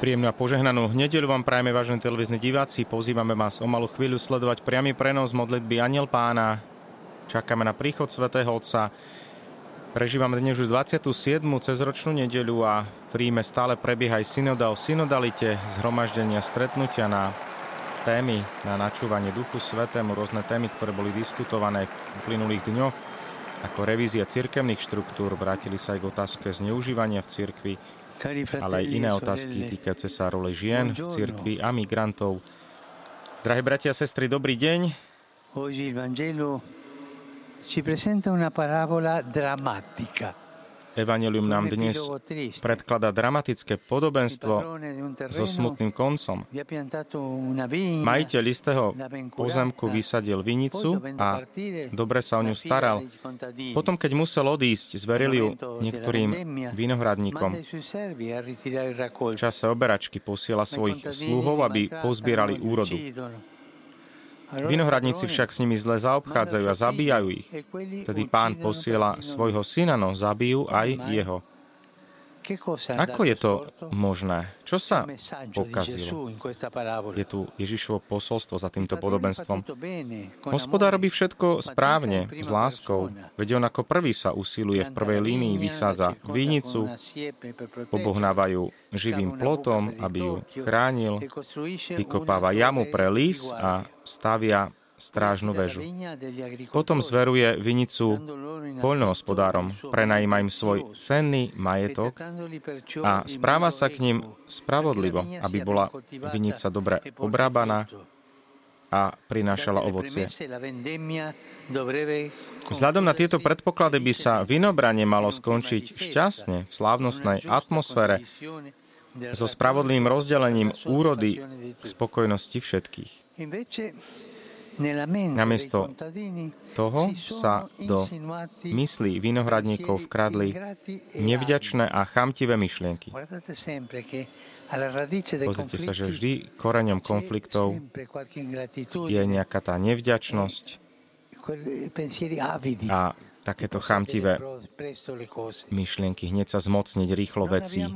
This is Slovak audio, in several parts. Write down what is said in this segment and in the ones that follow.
Príjemnú a požehnanú nedeľu vám prajeme, vážení televízni diváci. Pozývame vás o malú chvíľu sledovať priamy prenos modlitby Aniel Pána. Čakáme na príchod svätého Otca. Prežívame dnes už 27. cezročnú nedeľu a v Ríme stále prebieha aj synoda o synodalite, zhromaždenia, stretnutia na témy, na načúvanie Duchu Svetému, rôzne témy, ktoré boli diskutované v uplynulých dňoch, ako revízia cirkevných štruktúr, vrátili sa aj k otázke zneužívania v cirkvi, ale aj iné otázky týkajúce sa role žien v cirkvi a migrantov. Drahí bratia a sestry, dobrý deň. Oggi il Vangelo ci presenta una parabola drammatica. Evangelium nám dnes predkladá dramatické podobenstvo so smutným koncom. Majiteľ istého pozemku vysadil vinicu a dobre sa o ňu staral. Potom, keď musel odísť, zveril ju niektorým vinohradníkom. V čase oberačky posiela svojich sluhov, aby pozbierali úrodu. Vinohradníci však s nimi zle zaobchádzajú a zabíjajú ich. Vtedy pán posiela svojho syna, no zabijú aj jeho. Ako je to možné? Čo sa pokazilo? Je tu Ježišovo posolstvo za týmto podobenstvom. Hospodár robí všetko správne, s láskou, veď on ako prvý sa usiluje v prvej línii, vysádza vinicu, obohnávajú živým plotom, aby ju chránil, vykopáva jamu pre lis a stavia strážnu väžu. Potom zveruje vinicu poľnohospodárom, prenajíma im svoj cenný majetok a správa sa k ním spravodlivo, aby bola vinica dobre obrábaná a prinášala ovocie. Vzhľadom na tieto predpoklady by sa vinobranie malo skončiť šťastne v slávnostnej atmosfére so spravodlivým rozdelením úrody k spokojnosti všetkých. Namiesto toho sa do myslí vinohradníkov vkradli nevďačné a chamtivé myšlienky. Pozrite sa, že vždy koreňom konfliktov je nejaká tá nevďačnosť a takéto chamtivé myšlienky, hneď sa zmocniť rýchlo vecí.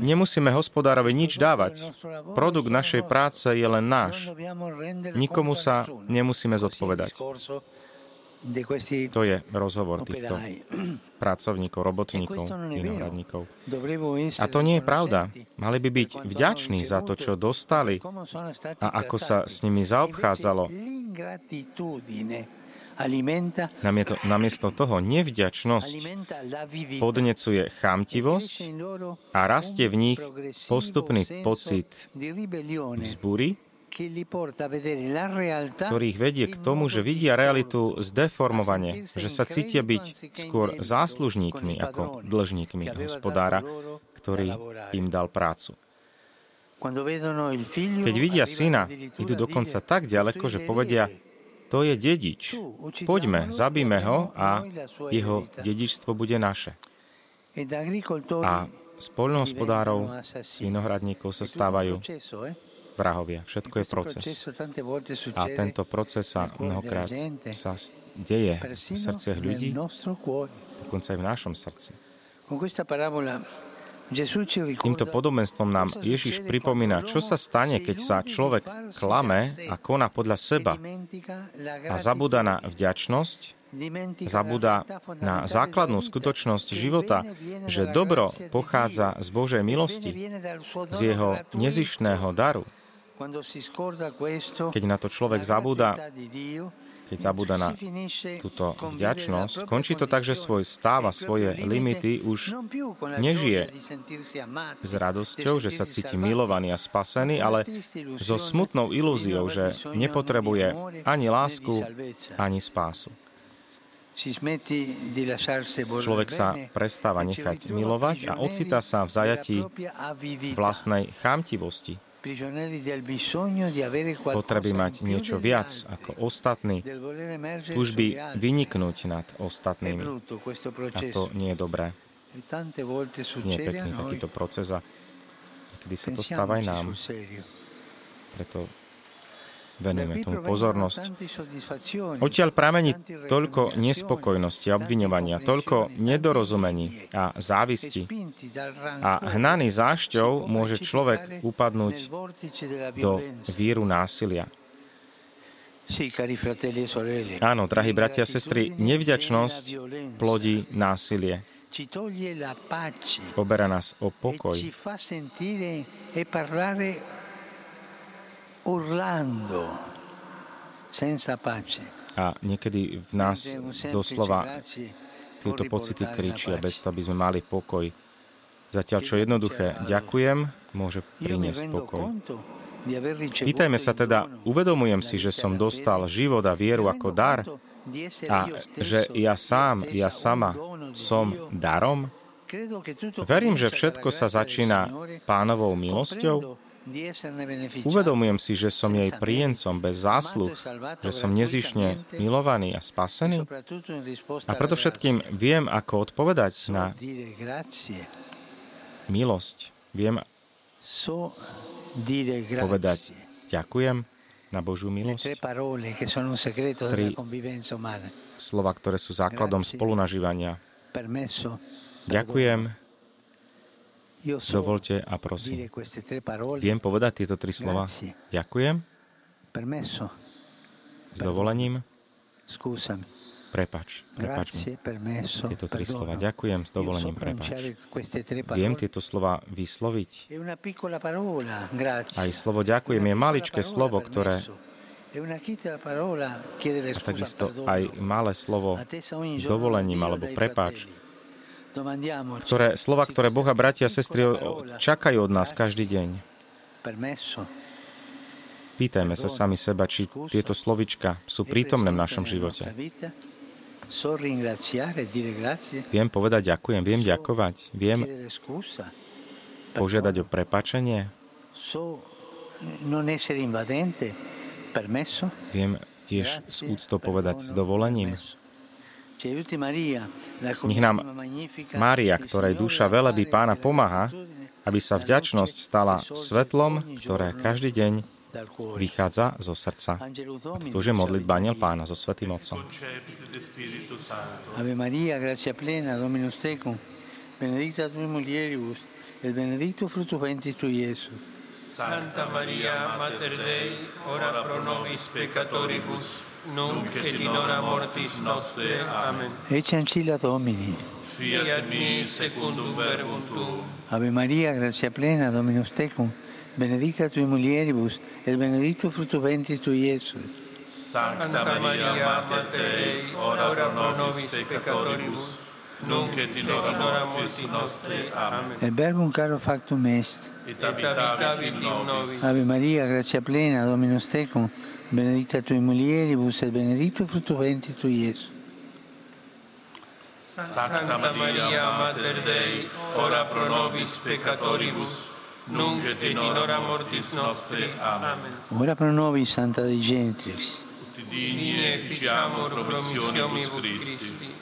Nemusíme hospodárovi nič dávať. Produkt našej práce je len náš. Nikomu sa nemusíme zodpovedať. To je rozhovor týchto pracovníkov, robotníkov, vinohradníkov. A to nie je pravda. Mali by byť vďační za to, čo dostali a ako sa s nimi zaobchádzalo. Namiesto, namiesto toho nevďačnosť podnecuje chamtivosť a rastie v nich postupný pocit vzbury, ktorých vedie k tomu, že vidia realitu zdeformovane, že sa cítia byť skôr záslužníkmi ako dlžníkmi hospodára, ktorý im dal prácu. Keď vidia syna, idú dokonca tak ďaleko, že povedia, to je dedič. Poďme, zabíme ho a jeho dedičstvo bude naše. A z poľnohospodárov, z vinohradníkov sa stávajú vrahovia. Všetko je proces. A tento proces sa mnohokrát sa deje v srdciach ľudí, dokonca aj v našom srdci. Týmto podobenstvom nám Ježiš pripomína, čo sa stane, keď sa človek klame a koná podľa seba a zabúda na vďačnosť, zabúda na základnú skutočnosť života, že dobro pochádza z Božej milosti, z jeho nezištného daru. Keď na to človek zabúda, keď zabúda na túto vďačnosť, končí to tak, že svoj stáv a svoje limity už nežije. S radosťou, že sa cíti milovaný a spasený, ale so smutnou ilúziou, že nepotrebuje ani lásku, ani spásu. Človek sa prestáva nechať milovať a ocitá sa v zajatí vlastnej chámtivosti, potreby mať niečo viac ako ostatní, túžby vyniknúť nad ostatnými. A to nie je dobré. Nie je pekný takýto proces a kedy sa to stáva aj nám. Preto venujeme tomu pozornosť. Odtiaľ pramení toľko nespokojnosti a obviňovania, toľko nedorozumení a závisti. A hnaný zášťou môže človek upadnúť do víru násilia. Áno, drahí bratia a sestry, nevďačnosť plodí násilie. Poberá nás o pokoj. A niekedy v nás doslova tieto pocity kričia, bez toho, aby sme mali pokoj. Zatiaľ, čo jednoduché ďakujem, môže priniesť pokoj. Pýtajme sa teda, uvedomujem si, že som dostal život a vieru ako dar a že ja sám, ja sama som darom? Verím, že všetko sa začína pánovou milosťou. Uvedomujem si, že som jej príjemcom bez zásluh, že som nezišne milovaný a spasený. A preto všetkým viem, ako odpovedať na milosť. Viem povedať ďakujem na Božiu milosť. Tri slova, ktoré sú základom spolunažívania. Ďakujem, dovolte a prosím. Viem povedať tieto tri slova. Ďakujem. S dovolením. Prepač, prepač. Tieto tri slova. Ďakujem, s dovolením, prepač. Viem tieto slova vysloviť. Aj slovo ďakujem je maličké slovo, ktoré a takisto aj malé slovo s dovolením alebo prepáč, ktoré, slova, ktoré Boha, bratia a sestry čakajú od nás každý deň. Pýtajme sa sami seba, či tieto slovička sú prítomné v našom živote. Viem povedať ďakujem, viem ďakovať, viem požiadať o prepačenie. Viem tiež s úctou povedať s dovolením. Nech nám Mária, ktorej duša velebí pána pomáha, aby sa vďačnosť stala svetlom, ktoré každý deň vychádza zo srdca. Tu je modlitba Aniel Pána so Svetým Otcom. Ave Maria, gracia plena, Dominus tecum, benedicta tui mulieribus, et benedictus fructus ventris tui, Iesus. Santa Maria, Mater Dei, ora pro nobis peccatoribus, nunc et in hora mortis nostre. Amen. Ecce ancilla Domini. Fiat mi secundum verbum tuum. Ave Maria, gracia plena, Dominus tecum, benedicta tui mulieribus, et benedictus fructus ventris tui, Iesus. Sancta Maria, Mater Dei, ora pro nobis peccatoribus, nunc et in hora mortis nostre. Amen. Et verbum caro factum est. Et habitavit in nobis. Ave Maria, gratia plena, Dominus tecum, benedicta tui mulieribus, et benedictus fructus ventris tui, Iesus. Sancta Maria, Mater Dei, ora pro nobis peccatoribus, nunc et in hora mortis nostri. Amen. Ora pro nobis, Santa Dei Gentris. Ut digni efficiamur promissionibus Christi.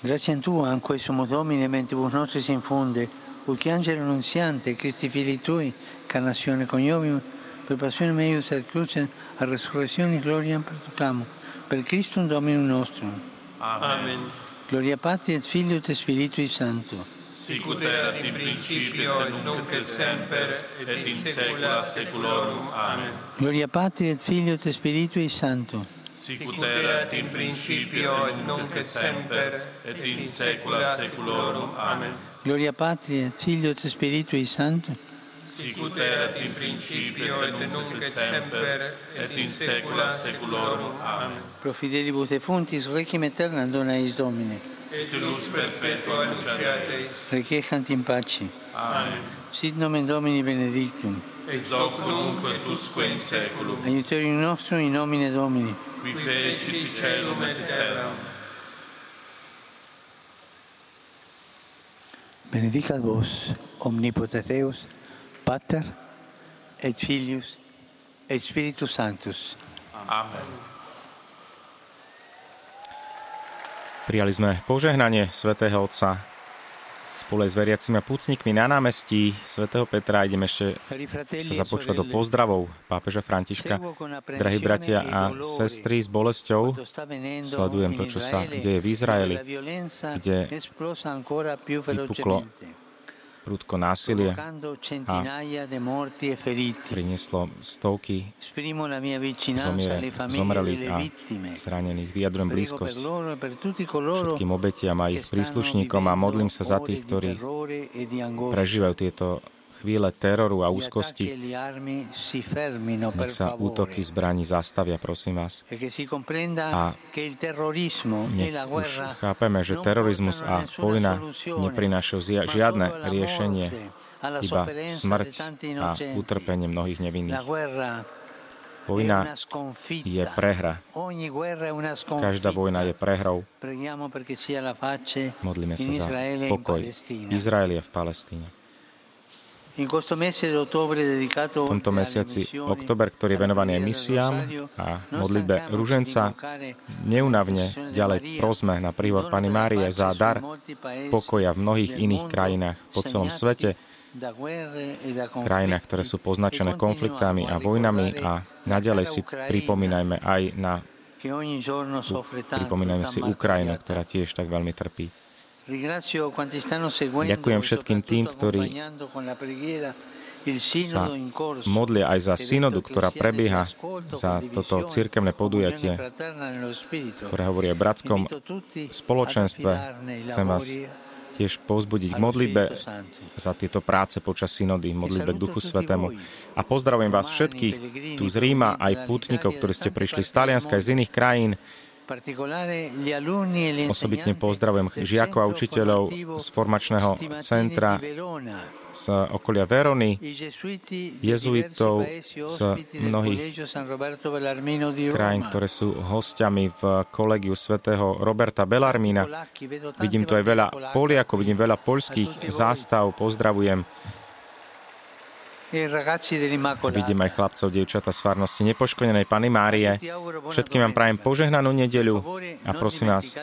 Grazie a Tu, anque sumo Domine, mentibus nostris infunde, ut angelo annunziante, Christi fili Tui, carnazione coniovium, per passione meius et crucem, a resurrezione gloria perducamo, per Christum Dominum nostrum. Amen. Gloria Patri et Filio et Spiritui Sancto sicut erat in principio et nunc et semper et in saecula saeculorum. Amen. Gloria Patri et Filio et Spiritui Sancto. Sicut erat in principio et nunc et semper et in saecula saeculorum. Amen. Gloria Patri et Filio et Spiritui Sancto. Sicut erat in principio et nunc et semper et in saecula saeculorum. Amen. Pro fidelibus defuntis requiem aeterna dona eis Domine et lux perpetua luceat eis. Requiescant in pace. Amen. Sit nomen Domini benedictum. Ex hoc nunc et usque in seculum. Aiuterium nostrum in nomine Domini. Qui fecit celum et terram. Benedicat vos, omnipotens Deus, Pater, et Filius, et Spiritus Sanctus. Amen. Prijali sme požehnanie svätého Otca. spolu s veriacimi putníkmi na námestí svätého Petra idem ešte sa započúvať do pozdravov pápeža Františka. Drahí bratia a sestry, s bolesťou sledujem to, čo sa deje v Izraeli, kde vypuklo prudko násilie a prinieslo stovky zomrelých a zranených. Vyjadrujem blízkosť všetkým obetiam a ich príslušníkom a modlím sa za tých, ktorí prežívajú tieto chvíle teroru a úzkosti, nech sa útoky zbraní zastavia, prosím vás. A nech už chápeme, že terorizmus a vojna neprinášajú žiadne riešenie, iba smrť a utrpenie mnohých nevinných. Vojna je prehra. Každá vojna je prehrou. Modlíme sa za pokoj Izraeli a v Palestíne. V tomto mesiaci oktober, ktorý je venovaný misiám a modlitbe ruženca, neunavne ďalej prosme na prívod Pany Márie za dar pokoja v mnohých iných krajinách po celom svete, krajinách, ktoré sú poznačené konfliktami a vojnami a naďalej si pripomínajme aj na pripomínajme si Ukrajinu, ktorá tiež tak veľmi trpí. Ďakujem všetkým tým, ktorí sa modlia aj za synodu, ktorá prebieha za toto cirkevné podujatie, ktoré hovorí o bratskom spoločenstve. Chcem vás tiež povzbudiť k modlitbe za tieto práce počas synody, modlitbe k Duchu Svetému. A pozdravujem vás všetkých tu z Ríma, aj pútnikov, ktorí ste prišli z Talianska, aj z iných krajín, Osobitne pozdravujem žiakov a učiteľov z formačného centra z okolia Verony, jezuitov z mnohých krajín, ktoré sú hostiami v kolegiu svätého Roberta Belarmína. Vidím tu aj veľa Poliakov, vidím veľa poľských zástav, pozdravujem Vidím aj chlapcov, dievčata z farnosti nepoškodenej Pany Márie. Všetkým vám prajem požehnanú nedeľu a prosím vás,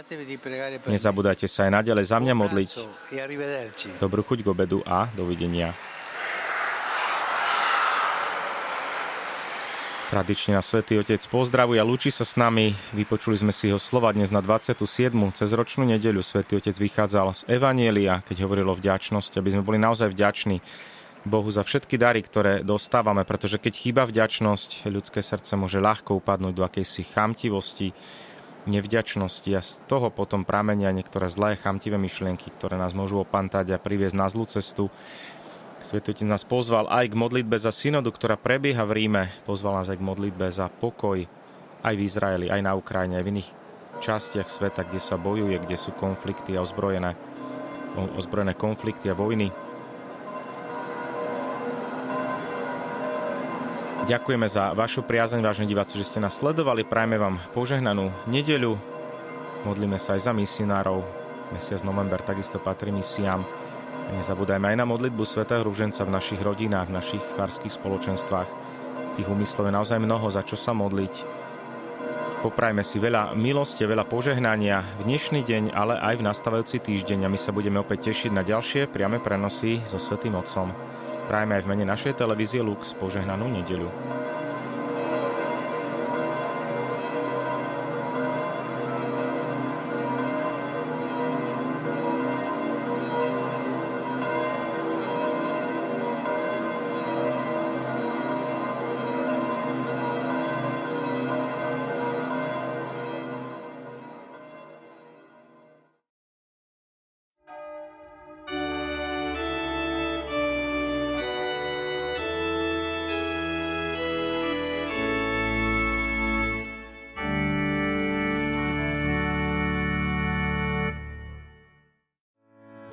nezabúdajte sa aj naďalej za mňa modliť. Dobrú chuť k obedu a dovidenia. Tradične na Svetý Otec pozdravuje a lúči sa s nami. Vypočuli sme si jeho slova dnes na 27. cez ročnú nedeľu. Svetý Otec vychádzal z Evanielia, keď hovoril o vďačnosti, aby sme boli naozaj vďační Bohu za všetky dary, ktoré dostávame, pretože keď chýba vďačnosť, ľudské srdce môže ľahko upadnúť do akejsi chamtivosti, nevďačnosti a z toho potom pramenia niektoré zlé chamtivé myšlienky, ktoré nás môžu opantať a priviesť na zlú cestu. Svetotec nás pozval aj k modlitbe za synodu, ktorá prebieha v Ríme. Pozval nás aj k modlitbe za pokoj aj v Izraeli, aj na Ukrajine, aj v iných častiach sveta, kde sa bojuje, kde sú konflikty a ozbrojené, ozbrojené konflikty a vojny. Ďakujeme za vašu priazeň, vážne diváci, že ste nás sledovali. Prajme vám požehnanú nedeľu. Modlíme sa aj za misionárov. Mesiac november takisto patrí misiám. A nezabúdajme aj na modlitbu svätého Rúženca v našich rodinách, v našich farských spoločenstvách. Tých úmyslov je naozaj mnoho, za čo sa modliť. Poprajme si veľa milosti, veľa požehnania v dnešný deň, ale aj v nastávajúci týždeň a my sa budeme opäť tešiť na ďalšie priame prenosy so Svetým Otcom. Prajme aj v mene našej televízie Lux požehnanú nedeľu.